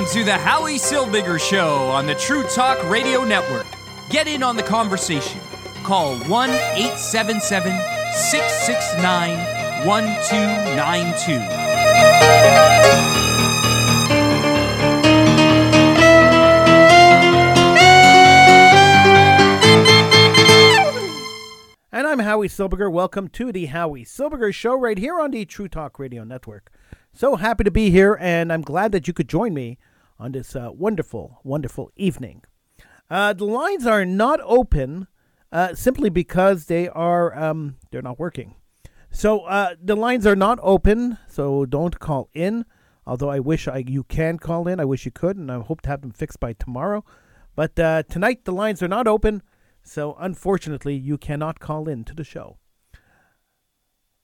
Welcome to the Howie Silbiger Show on the True Talk Radio Network. Get in on the conversation. Call 1 877 669 1292. And I'm Howie Silbiger. Welcome to the Howie Silbiger Show right here on the True Talk Radio Network. So happy to be here, and I'm glad that you could join me on this uh, wonderful, wonderful evening. Uh, the lines are not open uh, simply because they are um, they're not working. So uh, the lines are not open, so don't call in. Although I wish I you can call in, I wish you could, and I hope to have them fixed by tomorrow. But uh, tonight the lines are not open. So unfortunately, you cannot call in to the show.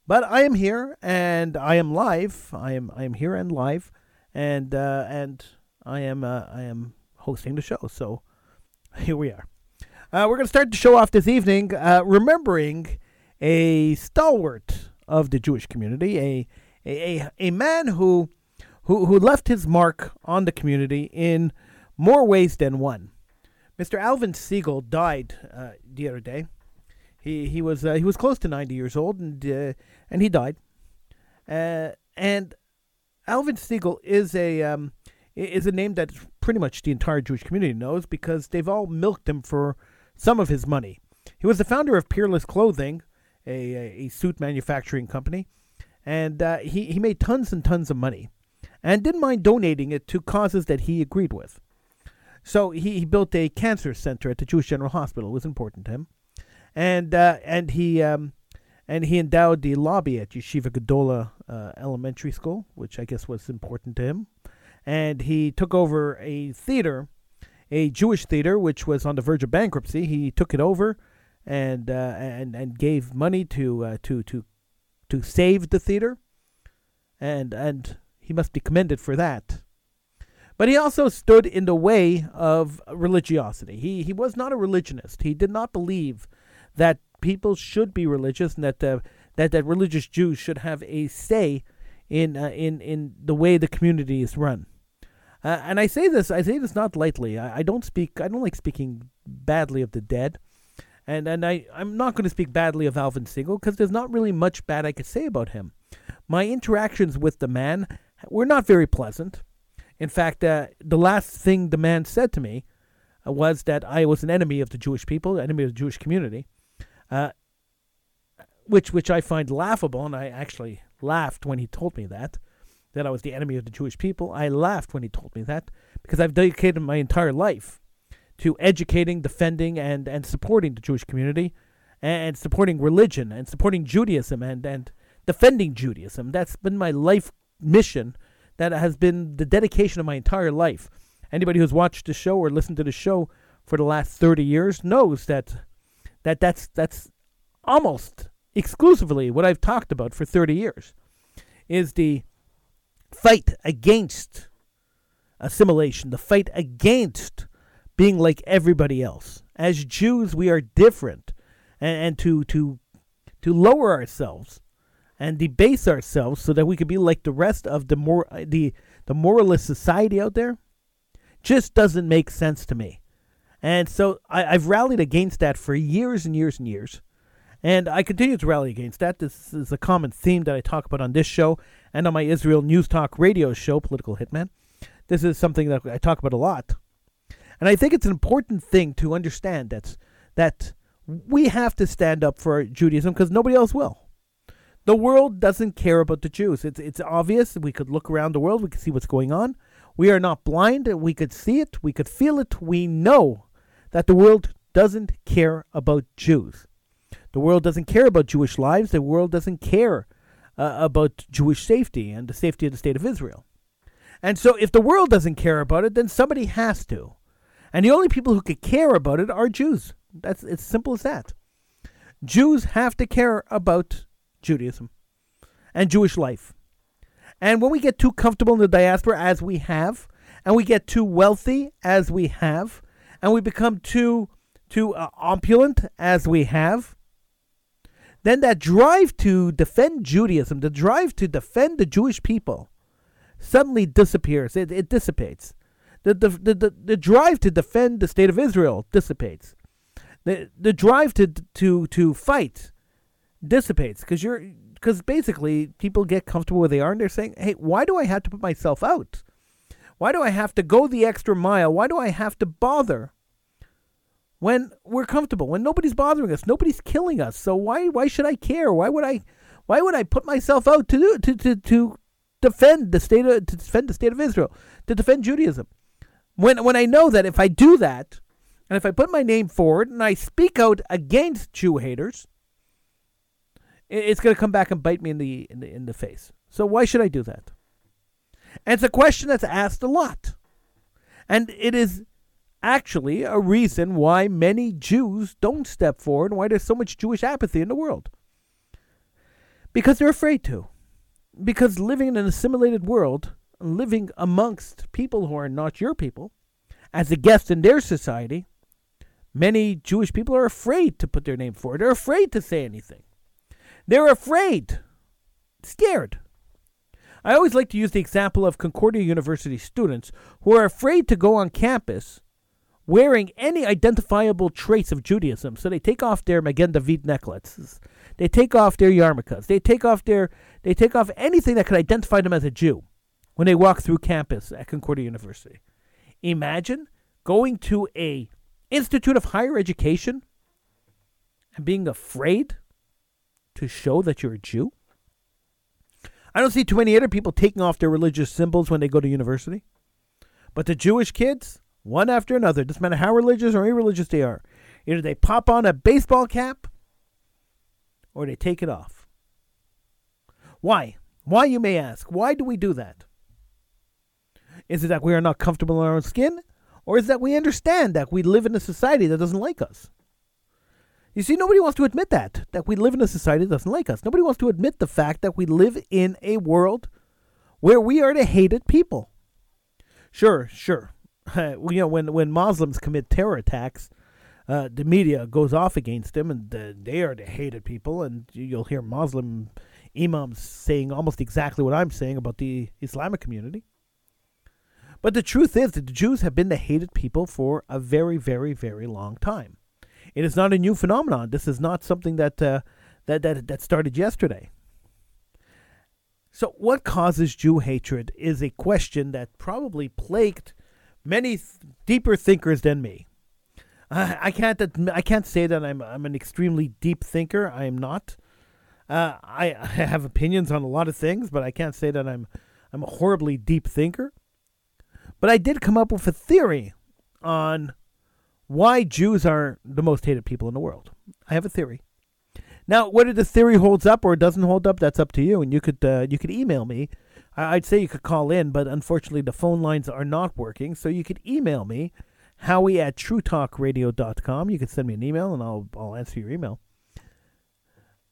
But I am here and I am live. I am I am here and live, and uh, and I am uh, I am hosting the show. So here we are. Uh, we're going to start the show off this evening, uh, remembering a stalwart of the Jewish community, a a, a, a man who, who who left his mark on the community in more ways than one. Mr. Alvin Siegel died uh, the other day. He he was uh, he was close to ninety years old, and uh, and he died. Uh, and Alvin Siegel is a um, is a name that pretty much the entire Jewish community knows because they've all milked him for some of his money. He was the founder of Peerless Clothing, a a, suit manufacturing company, and uh, he he made tons and tons of money, and didn't mind donating it to causes that he agreed with. So he, he built a cancer center at the Jewish General Hospital. It was important to him, and uh, and he um, and he endowed the lobby at Yeshiva Gedola uh, Elementary School, which I guess was important to him. And he took over a theater, a Jewish theater, which was on the verge of bankruptcy. He took it over, and uh, and and gave money to uh, to to to save the theater, and and he must be commended for that. But he also stood in the way of religiosity. He he was not a religionist. He did not believe that people should be religious and that uh, that that religious Jews should have a say in uh, in in the way the community is run. Uh, and I say this I say this not lightly. I, I don't speak I don't like speaking badly of the dead. And and I I'm not going to speak badly of Alvin Siegel because there's not really much bad I could say about him. My interactions with the man were not very pleasant. In fact, uh, the last thing the man said to me uh, was that I was an enemy of the Jewish people, enemy of the Jewish community, uh, which which I find laughable, and I actually laughed when he told me that, that I was the enemy of the Jewish people. I laughed when he told me that because I've dedicated my entire life to educating, defending, and and supporting the Jewish community, and, supporting religion, and supporting Judaism, and and defending Judaism. That's been my life mission that has been the dedication of my entire life. Anybody who's watched the show or listened to the show for the last 30 years knows that that that's that's almost exclusively what I've talked about for 30 years is the fight against assimilation, the fight against being like everybody else. As Jews, we are different, and, and to to to lower ourselves and debase ourselves so that we could be like the rest of the more uh, the the moralist society out there just doesn't make sense to me. And so I, I've rallied against that for years and years and years. And I continue to rally against that. This is a common theme that I talk about on this show and on my Israel News Talk radio show, Political Hitman. This is something that I talk about a lot. And I think it's an important thing to understand that, that we have to stand up for Judaism because nobody else will. The world doesn't care about the Jews. It's it's obvious. We could look around the world. We could see what's going on. We are not blind. We could see it. We could feel it. We know that the world doesn't care about Jews. The world doesn't care about Jewish lives. The world doesn't care uh, about Jewish safety and the safety of the state of Israel. And so, if the world doesn't care about it, then somebody has to. And the only people who could care about it are Jews. That's it's simple as that. Jews have to care about Judaism and Jewish life. And when we get too comfortable in the diaspora, as we have, and we get too wealthy, as we have, and we become too too uh, opulent, as we have, then that drive to defend Judaism, the drive to defend the Jewish people, suddenly disappears. It, it dissipates. The, the, the, the, the drive to defend the state of Israel dissipates. The, the drive to, to, to fight dissipates because you're because basically people get comfortable where they are and they're saying, hey, why do I have to put myself out? Why do I have to go the extra mile? Why do I have to bother when we're comfortable, when nobody's bothering us, nobody's killing us? So why why should I care? Why would I why would I put myself out to do to to, to defend the state of to defend the state of Israel, to defend Judaism? When when I know that if I do that, and if I put my name forward and I speak out against Jew haters, it's going to come back and bite me in the, in the in the face. So why should I do that? And it's a question that's asked a lot. And it is actually a reason why many Jews don't step forward and why there's so much Jewish apathy in the world. Because they're afraid to. Because living in an assimilated world, living amongst people who are not your people, as a guest in their society, many Jewish people are afraid to put their name forward. They're afraid to say anything. They're afraid, scared. I always like to use the example of Concordia University students who are afraid to go on campus wearing any identifiable traits of Judaism. So they take off their Magen David necklaces. They take off their yarmulkes. They take off their they take off anything that could identify them as a Jew when they walk through campus at Concordia University. Imagine going to a institute of higher education and being afraid to show that you're a Jew? I don't see too many other people taking off their religious symbols when they go to university. But the Jewish kids, one after another, doesn't matter how religious or irreligious they are, either they pop on a baseball cap or they take it off. Why? Why, you may ask? Why do we do that? Is it that we are not comfortable in our own skin? Or is that we understand that we live in a society that doesn't like us? You see, nobody wants to admit that, that we live in a society that doesn't like us. Nobody wants to admit the fact that we live in a world where we are the hated people. Sure, sure. you know, when, when Muslims commit terror attacks, uh, the media goes off against them, and uh, they are the hated people. And you'll hear Muslim imams saying almost exactly what I'm saying about the Islamic community. But the truth is that the Jews have been the hated people for a very, very, very long time. It is not a new phenomenon. This is not something that uh, that, that that started yesterday. So, what causes Jew hatred is a question that probably plagued many th- deeper thinkers than me. I, I can't I can't say that I'm I'm an extremely deep thinker. I am not. Uh, I, I have opinions on a lot of things, but I can't say that I'm I'm a horribly deep thinker. But I did come up with a theory on why Jews are the most hated people in the world. I have a theory. Now, whether the theory holds up or it doesn't hold up, that's up to you. And you could uh, you could email me. I'd say you could call in, but unfortunately the phone lines are not working. So you could email me, Howie at TrueTalkRadio.com. You can send me an email, and I'll I'll answer your email.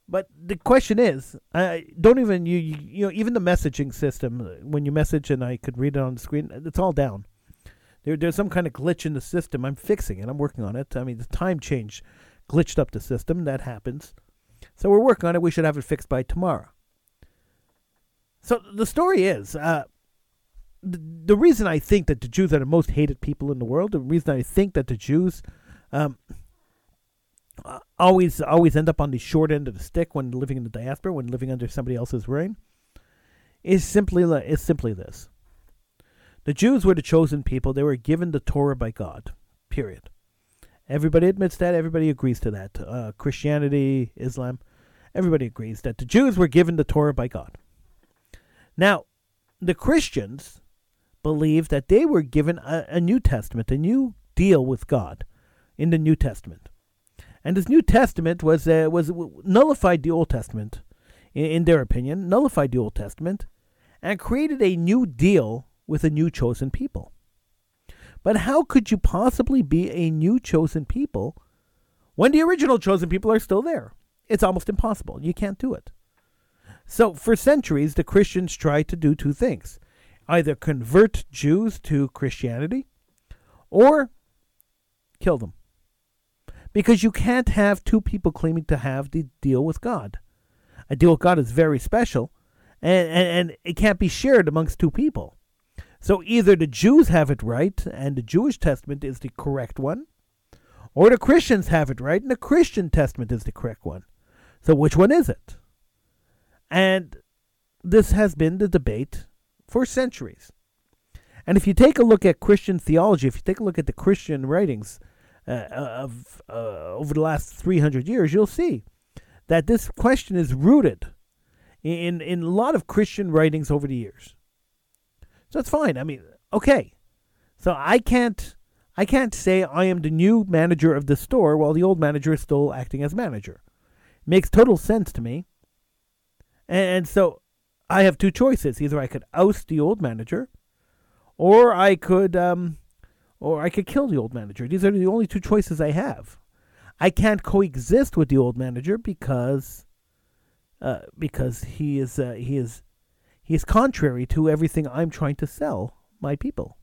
But the question is, I don't even you, you you know even the messaging system uh, when you message and I could read it on the screen, it's all down. There, there's some kind of glitch in the system. I'm fixing it. I'm working on it. I mean, the time change glitched up the system. That happens. So we're working on it. We should have it fixed by tomorrow. So the story is, uh, the, the reason I think that the Jews are the most hated people in the world, the reason I think that the Jews um, always always end up on the short end of the stick when living in the diaspora, when living under somebody else's reign, is simply is simply this. The Jews were the chosen people. They were given the Torah by God. Period. Everybody admits that. Everybody agrees to that. Uh, Christianity, Islam, everybody agrees that the Jews were given the Torah by God. Now, the Christians believe that they were given a, a New Testament, a new deal with God in the New Testament. And this New Testament was uh, was nullified the Old Testament, in, in their opinion, nullified the Old Testament, and created a new deal with a new chosen people. But how could you possibly be a new chosen people when the original chosen people are still there? It's almost impossible. You can't do it. So, for centuries, the Christians tried to do two things either convert Jews to Christianity or kill them. Because you can't have two people claiming to have the deal with God. A deal with God is very special, and, and, and it can't be shared amongst two people. So either the Jews have it right and the Jewish Testament is the correct one, or the Christians have it right and the Christian Testament is the correct one. So which one is it? And this has been the debate for centuries. And if you take a look at Christian theology, if you take a look at the Christian writings uh, of uh, over the last 300 years, you'll see that this question is rooted in in a lot of Christian writings over the years. So it's fine. I mean, okay. So I can't I can't say I am the new manager of the store while the old manager is still acting as manager. It Makes total sense to me. And, so I have two choices. Either I could oust the old manager, or I could, um, or I could kill the old manager. These are the only two choices I have. I can't coexist with the old manager because, uh, because he is, uh, he is, he is contrary to everything I'm trying to sell my people.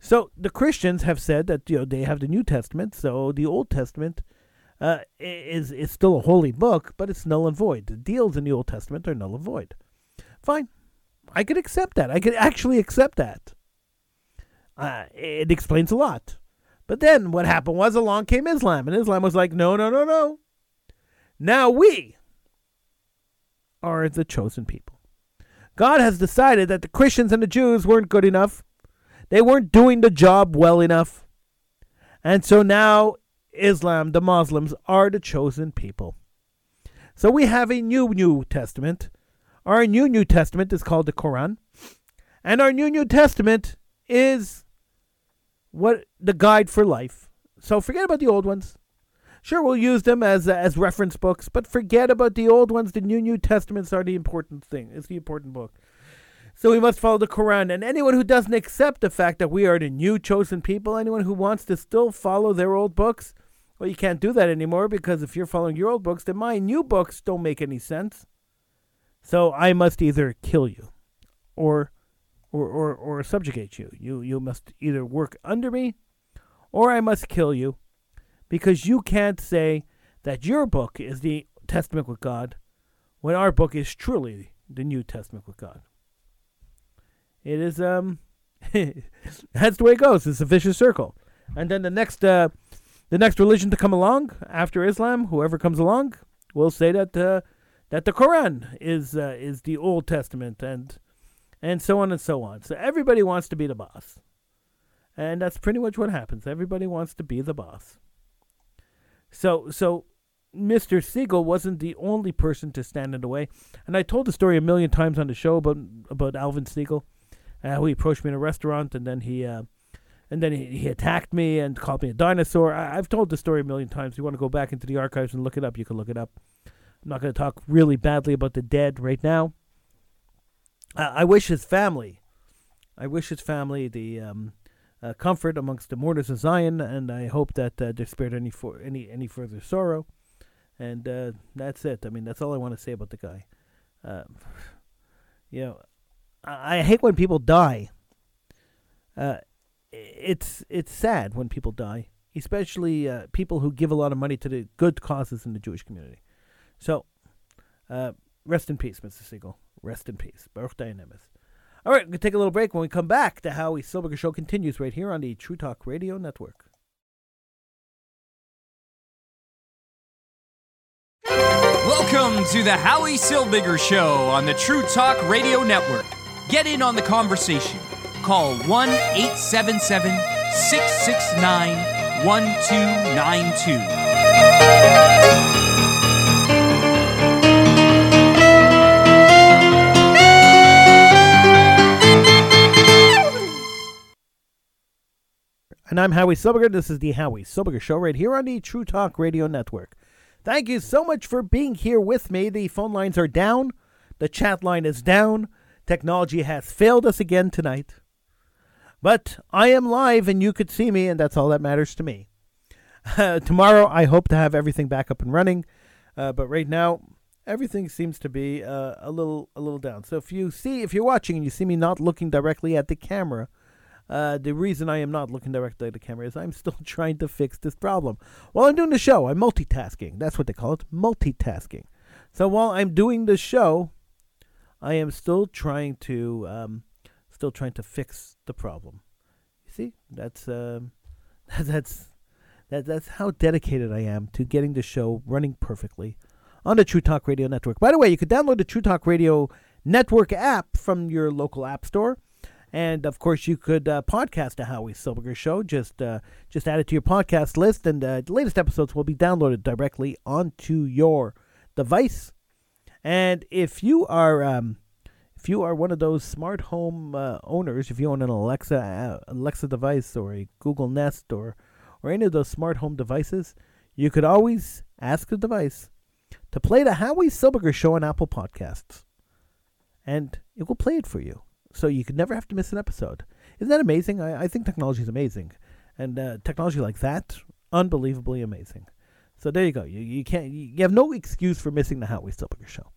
So the Christians have said that you know they have the New Testament, so the Old Testament uh, is is still a holy book, but it's null and void. The deals in the Old Testament are null and void. Fine, I could accept that. I could actually accept that. Uh, it explains a lot. But then what happened was along came Islam, and Islam was like, no, no, no, no. Now we are the chosen people. God has decided that the Christians and the Jews weren't good enough. They weren't doing the job well enough. And so now Islam, the Muslims, are the chosen people. So we have a new New Testament. Our new New Testament is called the Quran. And our new New Testament is what the guide for life. So forget about the old ones. Sure, we'll use them as as reference books, but forget about the old ones. The new New Testaments are the important thing. It's the important book. So we must follow the Quran. And anyone who doesn't accept the fact that we are the new chosen people, anyone who wants to still follow their old books, well, you can't do that anymore because if you're following your old books, then my new books don't make any sense. So I must either kill you or or, or, or subjugate you. You you must either work under me or I must kill you because you can't say that your book is the testament with God when our book is truly the New Testament with God. It is um that's the way it goes. It's a vicious circle. And then the next uh, the next religion to come along after Islam, whoever comes along, will say that uh, that the Quran is uh, is the Old Testament and and so on and so on. So everybody wants to be the boss. And that's pretty much what happens. Everybody wants to be the boss. So so Mr. Siegel wasn't the only person to stand in the way. And I told the story a million times on the show about about Alvin Siegel uh, who approached me in a restaurant, and then he uh, and then he, he attacked me and called me a dinosaur. I, have told the story a million times. If you want to go back into the archives and look it up, you can look it up. I'm not going to talk really badly about the dead right now. Uh, I wish his family, I wish his family the um, uh, comfort amongst the mourners of Zion, and I hope that uh, they're spared any for any any further sorrow. And uh, that's it. I mean, that's all I want to say about the guy. Uh, you know, I hate when people die. It's it's sad when people die, especially uh, people who give a lot of money to the good causes in the Jewish community. So, uh, rest in peace, Mr. Siegel. Rest in peace. Baruch Dayan Emes. All right, we're going to take a little break. When we come back, the Howie Silbiger Show continues right here on the True Talk Radio Network. Welcome to the Howie Silbiger Show on the True Talk Radio Network. Get in on the conversation. Call 1 877 669 1292. And I'm Howie Silbiger. This is the Howie Silbiger Show right here on the True Talk Radio Network. Thank you so much for being here with me. The phone lines are down, the chat line is down. Technology has failed us again tonight. But I am live and you could see me, and that's all that matters to me. Uh, tomorrow, I hope to have everything back up and running. Uh, but right now, everything seems to be uh, a little a little down. So if you see, if you're watching and you see me not looking directly at the camera, uh, the reason I am not looking directly at the camera is I'm still trying to fix this problem. While I'm doing the show, I'm multitasking. That's what they call it, multitasking. So while I'm doing the show, I am still trying to um, still trying to fix the problem. You see, that's um, that's that that's how dedicated I am to getting the show running perfectly on the True Talk Radio Network. By the way, you could download the True Talk Radio Network app from your local app store. And of course, you could uh, podcast the Howie Silbiger Show. Just uh, just add it to your podcast list, and uh, the latest episodes will be downloaded directly onto your device. And if you are um, if you are one of those smart home uh, owners, if you own an Alexa uh, Alexa device or a Google Nest or or any of those smart home devices, you could always ask the device to play the Howie Silbiger Show on Apple Podcasts, and it will play it for you so you could never have to miss an episode. Isn't that amazing? I, I think technology is amazing, and uh, technology like that, unbelievably amazing. So there you go. You you can't you have no excuse for missing the Howie Silbiger show.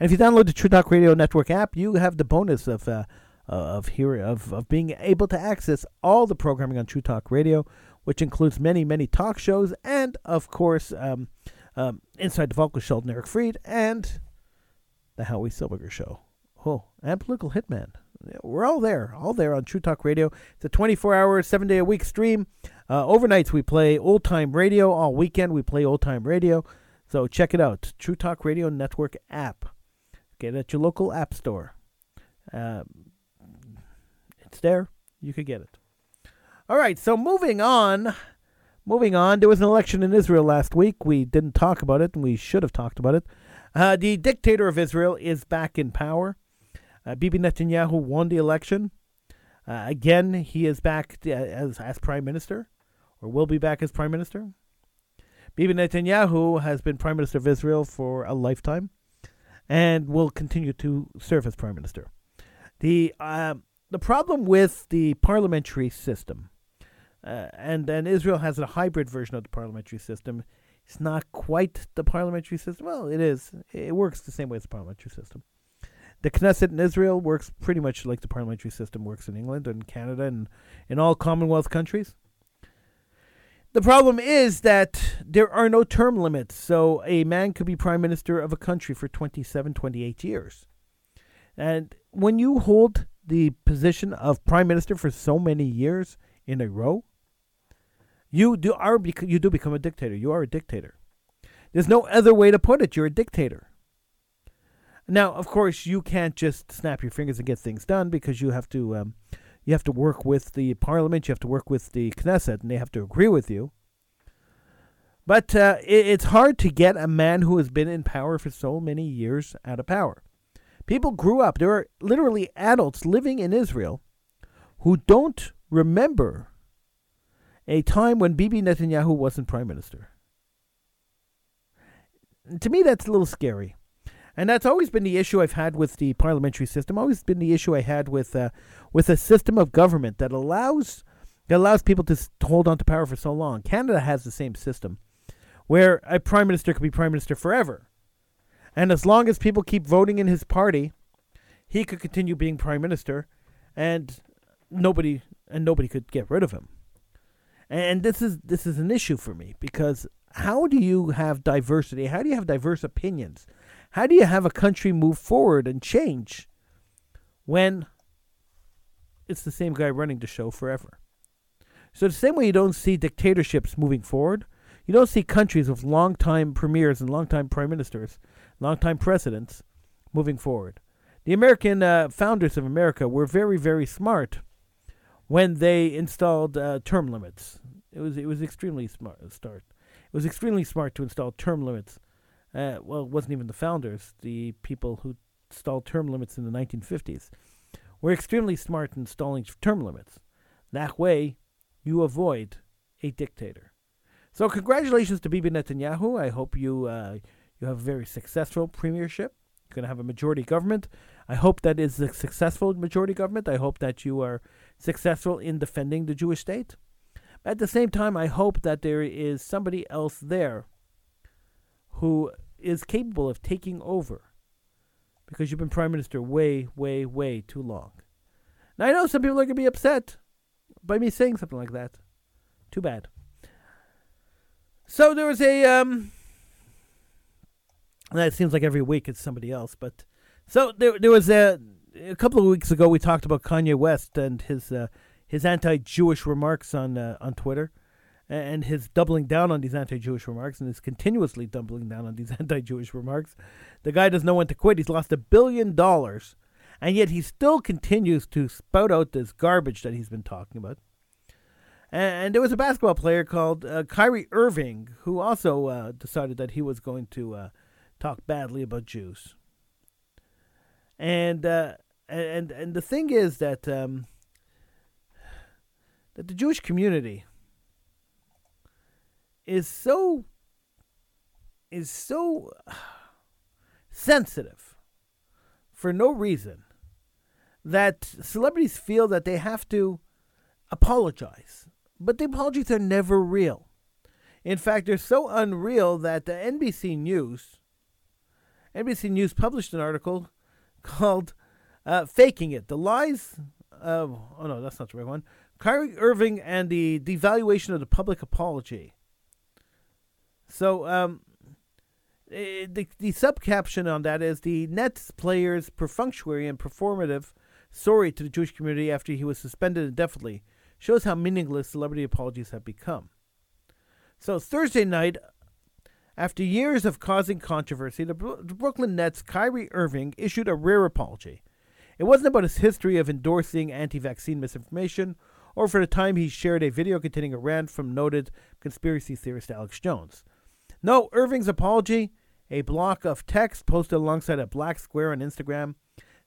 And if you download the True Talk Radio Network app, you have the bonus of uh, of of of being able to access all the programming on True Talk Radio, which includes many many talk shows and of course um, um, Inside the Vault Show Sheldon Eric Freed and the Howie Silbiger show. Oh, and Political Hitman we're all there, all there on True Talk Radio. It's a 24 hour, seven day a week stream. Uh, overnights, we play old time radio. All weekend, we play old time radio. So check it out. True Talk Radio Network app. Get it at your local app store. Uh, it's there. You could get it. All right, so moving on. Moving on, there was an election in Israel last week. We didn't talk about it, and we should have talked about it. Uh, the dictator of Israel is back in power. Uh, Bibi Netanyahu won the election. Uh, again, he is back as, as prime minister, or will be back as prime minister. Bibi Netanyahu has been prime minister of Israel for a lifetime, and will continue to serve as prime minister. the uh, The problem with the parliamentary system, uh, and and Israel has a hybrid version of the parliamentary system. It's not quite the parliamentary system. Well, it is. It works the same way as the parliamentary system. The Knesset in Israel works pretty much like the parliamentary system works in England and Canada and in all Commonwealth countries. The problem is that there are no term limits, so a man could be prime minister of a country for 27, 28 years. And when you hold the position of prime minister for so many years in a row, you do are you do become a dictator. You are a dictator. There's no other way to put it. You're a dictator. Now, of course, you can't just snap your fingers and get things done because you have to um, you have to work with the parliament, you have to work with the Knesset, and they have to agree with you. But uh, it, it's hard to get a man who has been in power for so many years out of power. People grew up. There are literally adults living in Israel who don't remember a time when Bibi Netanyahu wasn't prime minister. To me, that's a little scary. And that's always been the issue I've had with the parliamentary system. Always been the issue I had with uh, with a system of government that allows that allows people to hold on to power for so long. Canada has the same system, where a prime minister could be prime minister forever, and as long as people keep voting in his party, he could continue being prime minister, and nobody and nobody could get rid of him. And this is this is an issue for me because how do you have diversity? How do you have diverse opinions? How do you have a country move forward and change when it's the same guy running the show forever? So, the same way you don't see dictatorships moving forward, you don't see countries with long-time premiers and long-time prime ministers, long-time presidents moving forward. The American uh, founders of America were very, very smart when they installed uh, term limits. It was it was extremely smart. Start. It was extremely smart to install term limits uh, well, it wasn't even the founders, the people who stalled term limits in the 1950s, were extremely smart in installing term limits. That way, you avoid a dictator. So, congratulations to Bibi Netanyahu. I hope you uh, you have a very successful premiership. You're going to have a majority government. I hope that is a successful majority government. I hope that you are successful in defending the Jewish state. At the same time, I hope that there is somebody else there who is capable of taking over because you've been prime minister way, way, way too long. Now, I know some people are going to be upset by me saying something like that. Too bad. So there was a um that seems like every week it's somebody else, but so there there was a a couple of weeks ago, we talked about Kanye West and his uh, his anti-Jewish remarks on uh, on Twitter, and his doubling down on these anti-Jewish remarks, and is continuously doubling down on these anti-Jewish remarks. The guy doesn't know when to quit. He's lost a billion dollars, and yet he still continues to spout out this garbage that he's been talking about. And, and there was a basketball player called uh, Kyrie Irving who also uh, decided that he was going to uh, talk badly about Jews. And uh, and and the thing is that um, that the Jewish community is so is so sensitive for no reason that celebrities feel that they have to apologize. But the apologies are never real. In fact, they're so unreal that the NBC News NBC News published an article called uh, "Faking It: The Lies." Uh, oh no, that's not the right one. Kyrie Irving and the devaluation of the public apology. So, um, eh, the the subcaption on that is the Nets player's perfunctory and performative sorry to the Jewish community after he was suspended indefinitely shows how meaningless celebrity apologies have become. So Thursday night, after years of causing controversy, the, Bro- the Brooklyn Nets' Kyrie Irving issued a rare apology. It wasn't about his history of endorsing anti-vaccine misinformation, or for the time he shared a video containing a rant from noted conspiracy theorist Alex Jones. No, Irving's apology, a block of text posted alongside a black square on Instagram,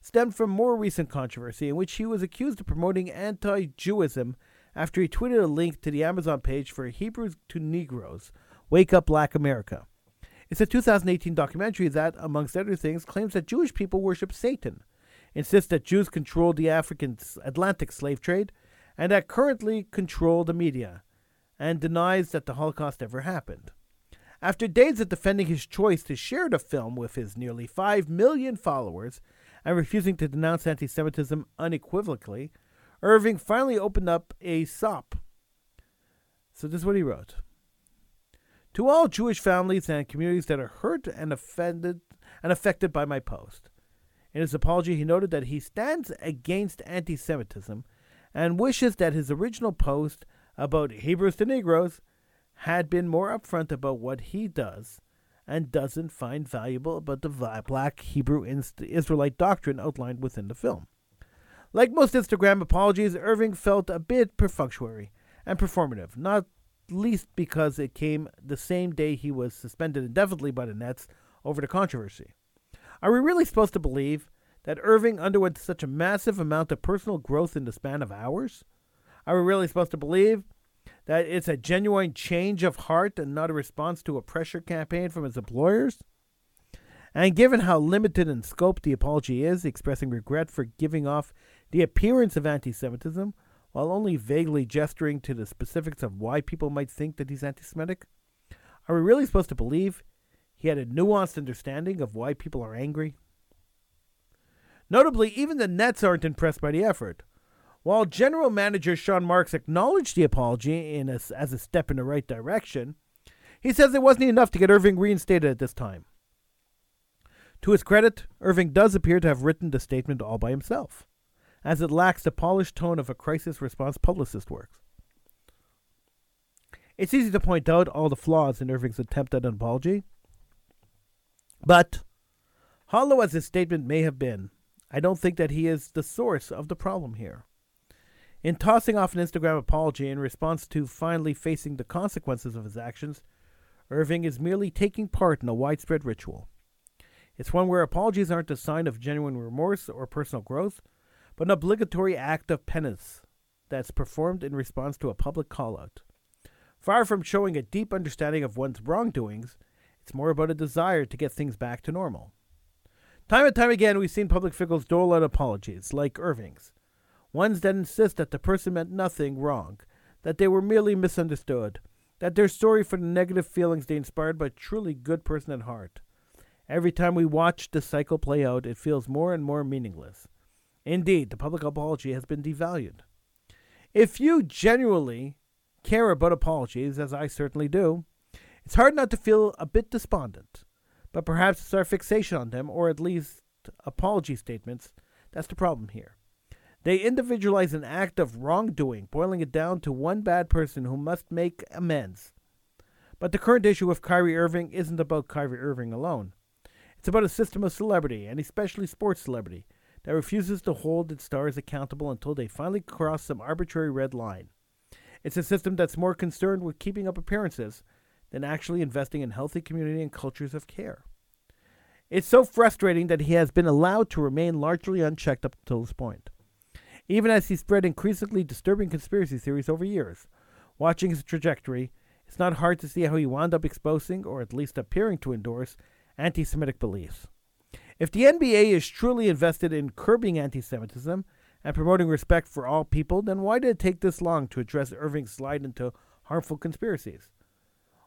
stemmed from more recent controversy in which he was accused of promoting anti Jewism after he tweeted a link to the Amazon page for Hebrews to Negroes Wake Up Black America. It's a 2018 documentary that, amongst other things, claims that Jewish people worship Satan, insists that Jews controlled the African Atlantic slave trade, and that currently control the media, and denies that the Holocaust ever happened. After days of defending his choice to share the film with his nearly 5 million followers and refusing to denounce anti Semitism unequivocally, Irving finally opened up a SOP. So, this is what he wrote To all Jewish families and communities that are hurt and offended and affected by my post. In his apology, he noted that he stands against anti Semitism and wishes that his original post about Hebrews to Negroes had been more upfront about what he does and doesn't find valuable about the black Hebrew Israelite doctrine outlined within the film. Like most Instagram apologies, Irving felt a bit perfunctory and performative, not least because it came the same day he was suspended indefinitely by the Nets over the controversy. Are we really supposed to believe that Irving underwent such a massive amount of personal growth in the span of hours? Are we really supposed to believe that it's a genuine change of heart and not a response to a pressure campaign from his employers? And given how limited in scope the apology is, expressing regret for giving off the appearance of anti Semitism while only vaguely gesturing to the specifics of why people might think that he's anti Semitic? Are we really supposed to believe he had a nuanced understanding of why people are angry? Notably, even the Nets aren't impressed by the effort. While general manager Sean Marks acknowledged the apology a, as a step in the right direction, he says it wasn't enough to get Irving reinstated at this time. To his credit, Irving does appear to have written the statement all by himself, as it lacks the polished tone of a crisis response publicist works. It's easy to point out all the flaws in Irving's attempt at an apology, but hollow as his statement may have been, I don't think that he is the source of the problem here. In tossing off an Instagram apology in response to finally facing the consequences of his actions, Irving is merely taking part in a widespread ritual. It's one where apologies aren't a sign of genuine remorse or personal growth, but an obligatory act of penance that's performed in response to a public call out. Far from showing a deep understanding of one's wrongdoings, it's more about a desire to get things back to normal. Time and time again, we've seen public figures dole out apologies, like Irving's, ones that insist that the person meant nothing wrong, that they were merely misunderstood, that they're sorry for the negative feelings they inspired by a truly good person at heart. Every time we watch the cycle play out, it feels more and more meaningless. Indeed, the public apology has been devalued. If you genuinely care about apologies, as I certainly do, it's hard not to feel a bit despondent. But perhaps it's our fixation on them, or at least apology statements, That's the problem here. They individualize an act of wrongdoing, boiling it down to one bad person who must make amends. But the current issue with Kyrie Irving isn't about Kyrie Irving alone. It's about a system of celebrity, and especially sports celebrity, that refuses to hold its stars accountable until they finally cross some arbitrary red line. It's a system that's more concerned with keeping up appearances than actually investing in healthy community and cultures of care. It's so frustrating that he has been allowed to remain largely unchecked up until this point. Even as he spread increasingly disturbing conspiracy theories over years, watching his trajectory, it's not hard to see how he wound up exposing, or at least appearing to endorse, anti Semitic beliefs. If the NBA is truly invested in curbing anti Semitism and promoting respect for all people, then why did it take this long to address Irving's slide into harmful conspiracies?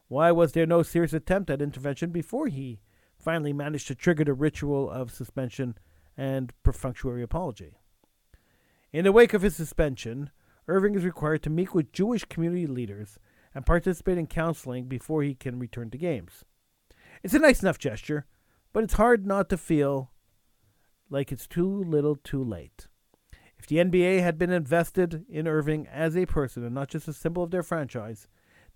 Why was there no serious attempt at intervention before he finally managed to trigger the ritual of suspension and perfunctory apology? In the wake of his suspension, Irving is required to meet with Jewish community leaders and participate in counseling before he can return to games. It's a nice enough gesture, but it's hard not to feel like it's too little too late. If the NBA had been invested in Irving as a person and not just a symbol of their franchise,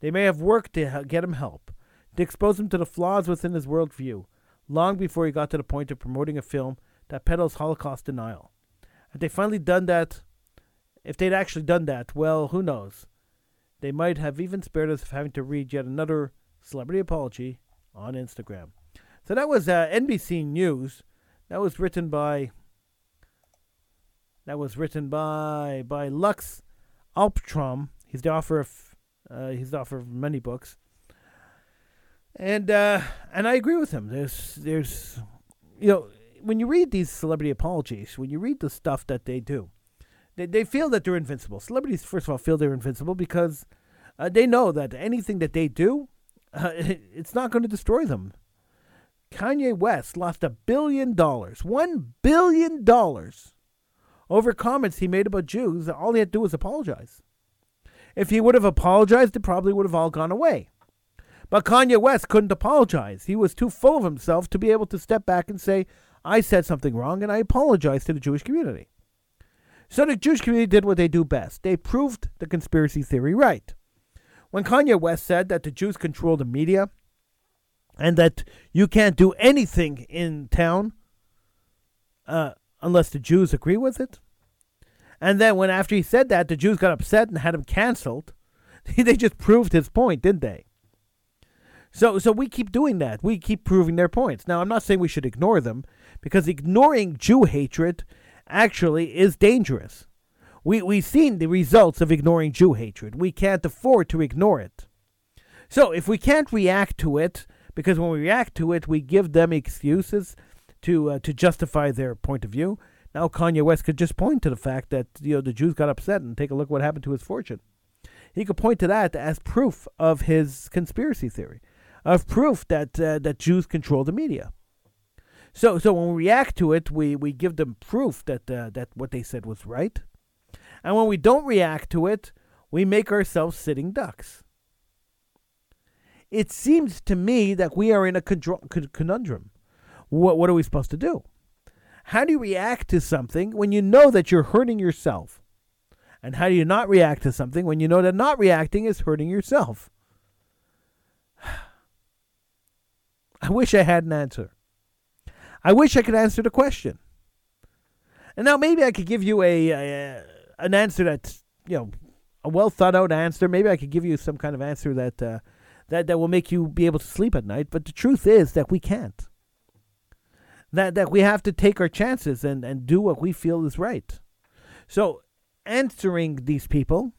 they may have worked to get him help, to expose him to the flaws within his worldview, long before he got to the point of promoting a film that peddles Holocaust denial. Had they finally done that, if they'd actually done that, well, who knows? They might have even spared us of having to read yet another celebrity apology on Instagram. So that was uh, NBC News. That was written by. That was written by by Lux Alptraum. He's the author of uh, he's the author of many books, and uh, and I agree with him. There's there's you know when you read these celebrity apologies, when you read the stuff that they do, they they feel that they're invincible. Celebrities first of all feel they're invincible because uh, they know that anything that they do, uh, it's not going to destroy them. Kanye West lost a billion dollars, one billion dollars, over comments he made about Jews. All he had to do was apologize. If he would have apologized, it probably would have all gone away. But Kanye West couldn't apologize. He was too full of himself to be able to step back and say, I said something wrong and I apologize to the Jewish community. So the Jewish community did what they do best. They proved the conspiracy theory right. When Kanye West said that the Jews control the media and that you can't do anything in town uh, unless the Jews agree with it, and then when after he said that, the Jews got upset and had him canceled, they just proved his point, didn't they? So, so we keep doing that. We keep proving their points. Now, I'm not saying we should ignore them because ignoring Jew hatred actually is dangerous. We, we've seen the results of ignoring Jew hatred. We can't afford to ignore it. So if we can't react to it, because when we react to it, we give them excuses to uh, to justify their point of view. Now Kanye West could just point to the fact that you know the Jews got upset and take a look what happened to his fortune. He could point to that as proof of his conspiracy theory, of proof that uh, that Jews control the media. So, so when we react to it, we, we give them proof that uh, that what they said was right, and when we don't react to it, we make ourselves sitting ducks. It seems to me that we are in a conundrum. What what are we supposed to do? How do you react to something when you know that you're hurting yourself? And how do you not react to something when you know that not reacting is hurting yourself? I wish I had an answer. I wish I could answer the question. And now maybe I could give you a, a an answer that's you know a well thought out answer. Maybe I could give you some kind of answer that uh, that that will make you be able to sleep at night. But the truth is that we can't. That that we have to take our chances and and do what we feel is right. So answering these people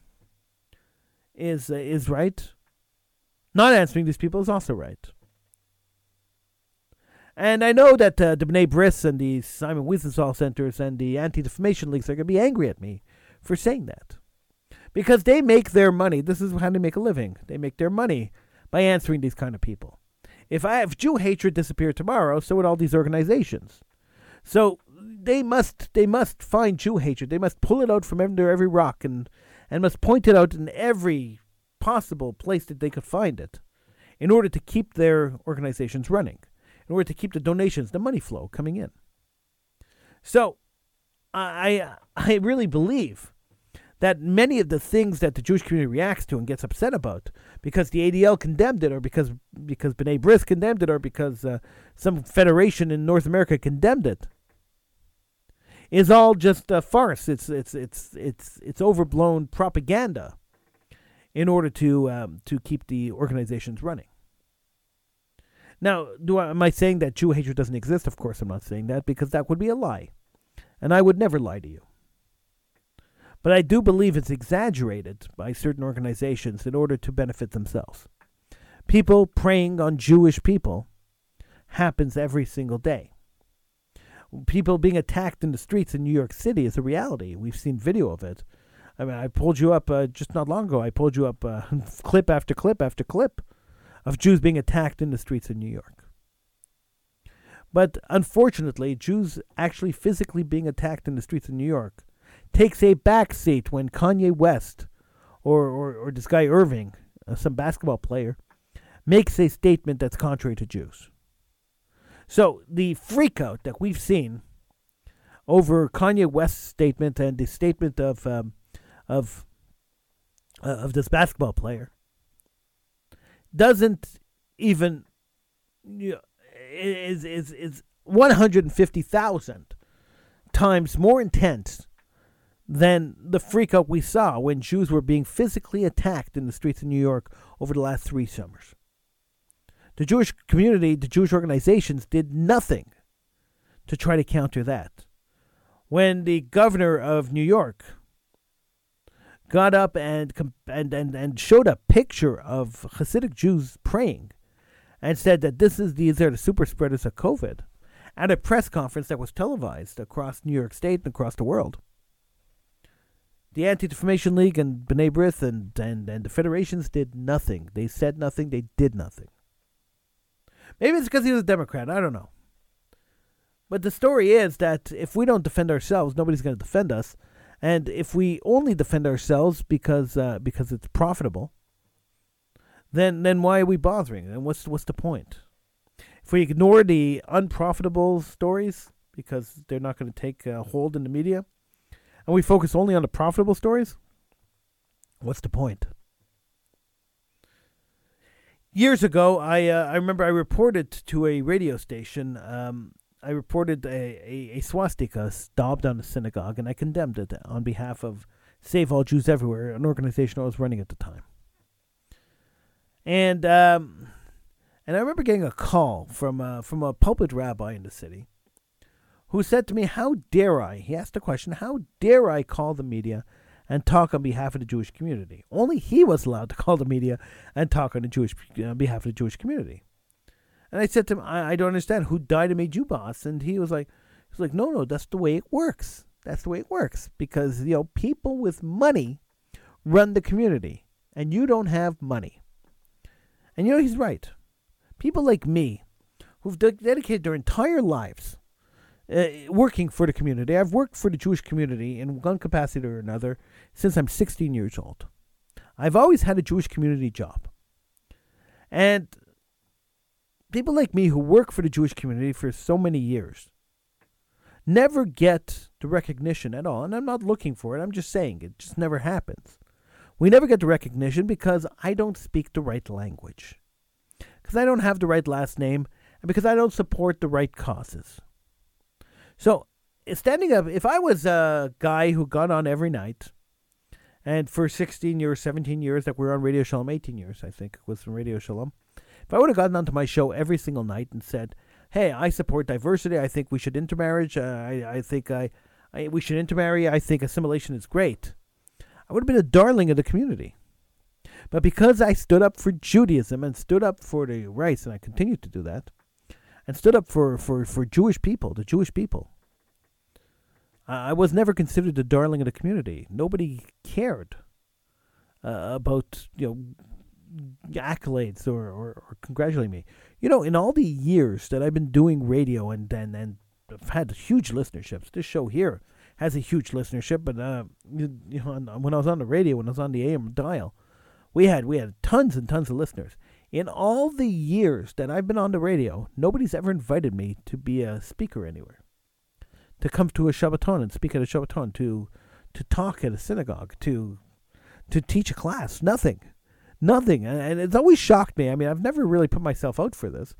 is uh, is right. Not answering these people is also right. And I know that uh, the B'nai Bris and the Simon Wiesenthal Centers and the Anti Defamation Leagues are going to be angry at me for saying that. Because they make their money. This is how they make a living. They make their money by answering these kind of people. If I have Jew hatred disappear tomorrow, so would all these organizations. So they must they must find Jew hatred. They must pull it out from under every rock and and must point it out in every possible place that they could find it in order to keep their organizations running in order to keep the donations, the money flow coming in. So, I I really believe that many of the things that the Jewish community reacts to and gets upset about because the ADL condemned it, or because because B'nai B'rith condemned it, or because uh, some federation in North America condemned it, is all just a farce. It's it's it's it's it's overblown propaganda in order to um, to keep the organizations running. Now, do I, am I saying that Jew hatred doesn't exist? Of course, I'm not saying that because that would be a lie, and I would never lie to you. But I do believe it's exaggerated by certain organizations in order to benefit themselves. People preying on Jewish people happens every single day. People being attacked in the streets in New York City is a reality. We've seen video of it. I mean, I pulled you up uh, just not long ago. I pulled you up uh, clip after clip after clip of Jews being attacked in the streets of New York. But unfortunately, Jews actually physically being attacked in the streets of New York takes a back seat when Kanye West or, or, or this guy Irving, uh, some basketball player, makes a statement that's contrary to Jews. So the freakout that we've seen over Kanye West's statement and the statement of um, of uh, of this basketball player doesn't even you know, is is is one hundred and fifty thousand times more intense than the freakout we saw when Jews were being physically attacked in the streets of New York over the last three summers. The Jewish community, the Jewish organizations did nothing to try to counter that. When the governor of New York got up and, and, and, and showed a picture of Hasidic Jews praying and said that this is these are the super spreaders of COVID at a press conference that was televised across New York State and across the world the Anti Defamation League and B'nai B'rith and, and, and the federations did nothing. They said nothing, they did nothing. Maybe it's because he was a Democrat, I don't know. But the story is that if we don't defend ourselves, nobody's going to defend us. And if we only defend ourselves because uh, because it's profitable, then then why are we bothering? And what's what's the point? If we ignore the unprofitable stories because they're not going to take a hold in the media, and we focus only on the profitable stories, what's the point? Years ago, I uh, I remember I reported to a radio station. Um, I reported a, a, a swastika daubed on a synagogue, and I condemned it on behalf of Save All Jews Everywhere, an organization I was running at the time. And um, and I remember getting a call from uh, from a pulpit rabbi in the city who said to me, How dare I? He asked the question, How dare I call the media and talk on behalf of the Jewish community? Only he was allowed to call the media and talk on the Jewish on behalf of the Jewish community. And I said to him, I, I don't understand who died and made you boss. And he was like, he was like, No, no, that's the way it works. That's the way it works because you know people with money run the community, and you don't have money. And you know he's right. People like me, who've de- dedicated their entire lives uh, working for the community. I've worked for the Jewish community in one capacity or another since I'm 16 years old. I've always had a Jewish community job. And people like me who work for the Jewish community for so many years never get the recognition at all. And I'm not looking for it, I'm just saying it just never happens. We never get the recognition because I don't speak the right language, because I don't have the right last name, and because I don't support the right causes. So, standing up, if I was a guy who got on every night, and for 16 years, 17 years that we are on Radio Shalom, 18 years, I think, was from Radio Shalom, if I would have gotten onto my show every single night and said, hey, I support diversity, I think we should intermarriage, uh, I, I think I, I, we should intermarry, I think assimilation is great, I would have been a darling of the community. But because I stood up for Judaism and stood up for the rights, and I continue to do that, and stood up for, for, for Jewish people, the Jewish people. I was never considered the darling of the community. Nobody cared uh, about you know accolades or, or, or, congratulating me. You know, in all the years that I've been doing radio and and, and I've had huge listenerships. This show here has a huge listenership, but uh, you, you know, when I was on the radio, when I was on the AM dial, we had we had tons and tons of listeners. In all the years that I've been on the radio, nobody's ever invited me to be a speaker anywhere. to come to a Shabbaton and speak at a Shabbaton, to to talk at a synagogue, to to teach a class. Nothing, nothing, and, it's always shocked me. I mean, I've never really put myself out for this,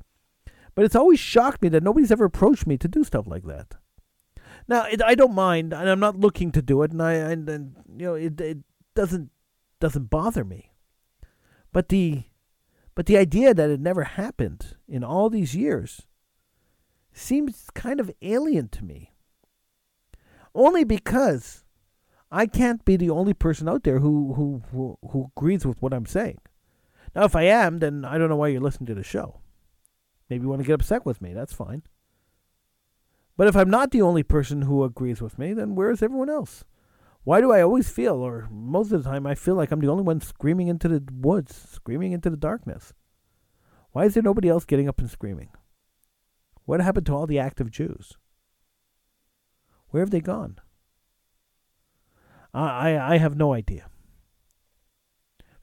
but it's always shocked me that nobody's ever approached me to do stuff like that. Now, it, I don't mind, and I'm not looking to do it, and I and, and you know it it doesn't doesn't bother me. But the but the idea that it never happened in all these years seems kind of alien to me. Only because I can't be the only person out there who, who, who, who agrees with what I'm saying. Now, if I am, then I don't know why you're listening to the show. Maybe you want to get upset with me. That's fine. But if I'm not the only person who agrees with me, then where is everyone else? Why do I always feel, or most of the time, I feel like I'm the only one screaming into the woods, screaming into the darkness? Why is there nobody else getting up and screaming? What happened to all the active Jews? Where have they gone? I, I, have no idea.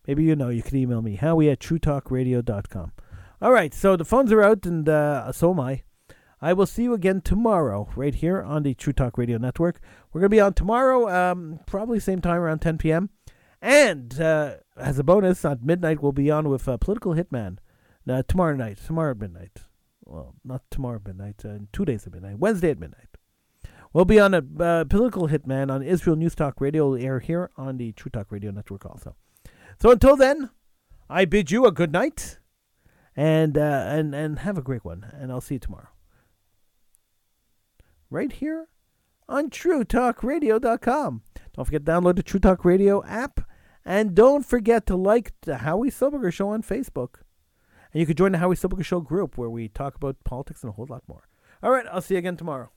Maybe you know. You can email me, howie at truetalkradio.com. All right, so the phones are out, and uh, so am I. I will see you again tomorrow, right here on the True Talk Radio Network. We're going to be on tomorrow, um, probably same time around 10 p.m. And uh, as a bonus, at midnight, we'll be on with uh, Political Hitman. Uh, tomorrow night, tomorrow at midnight. Well, not tomorrow at midnight, uh, two days at midnight, Wednesday at midnight. We'll be on a uh, Political Hitman on Israel News Talk Radio, air here on the True Talk Radio Network also. So until then, I bid you a good night and uh, and and have a great one. And I'll see you tomorrow right here on TrueTalkRadio.com. Don't forget to download the True Talk Radio app. And don't forget to like the Howie Silbiger Show on Facebook. And you can join the Howie Silbiger Show group where we talk about politics and a whole lot more. All right, I'll see you again tomorrow.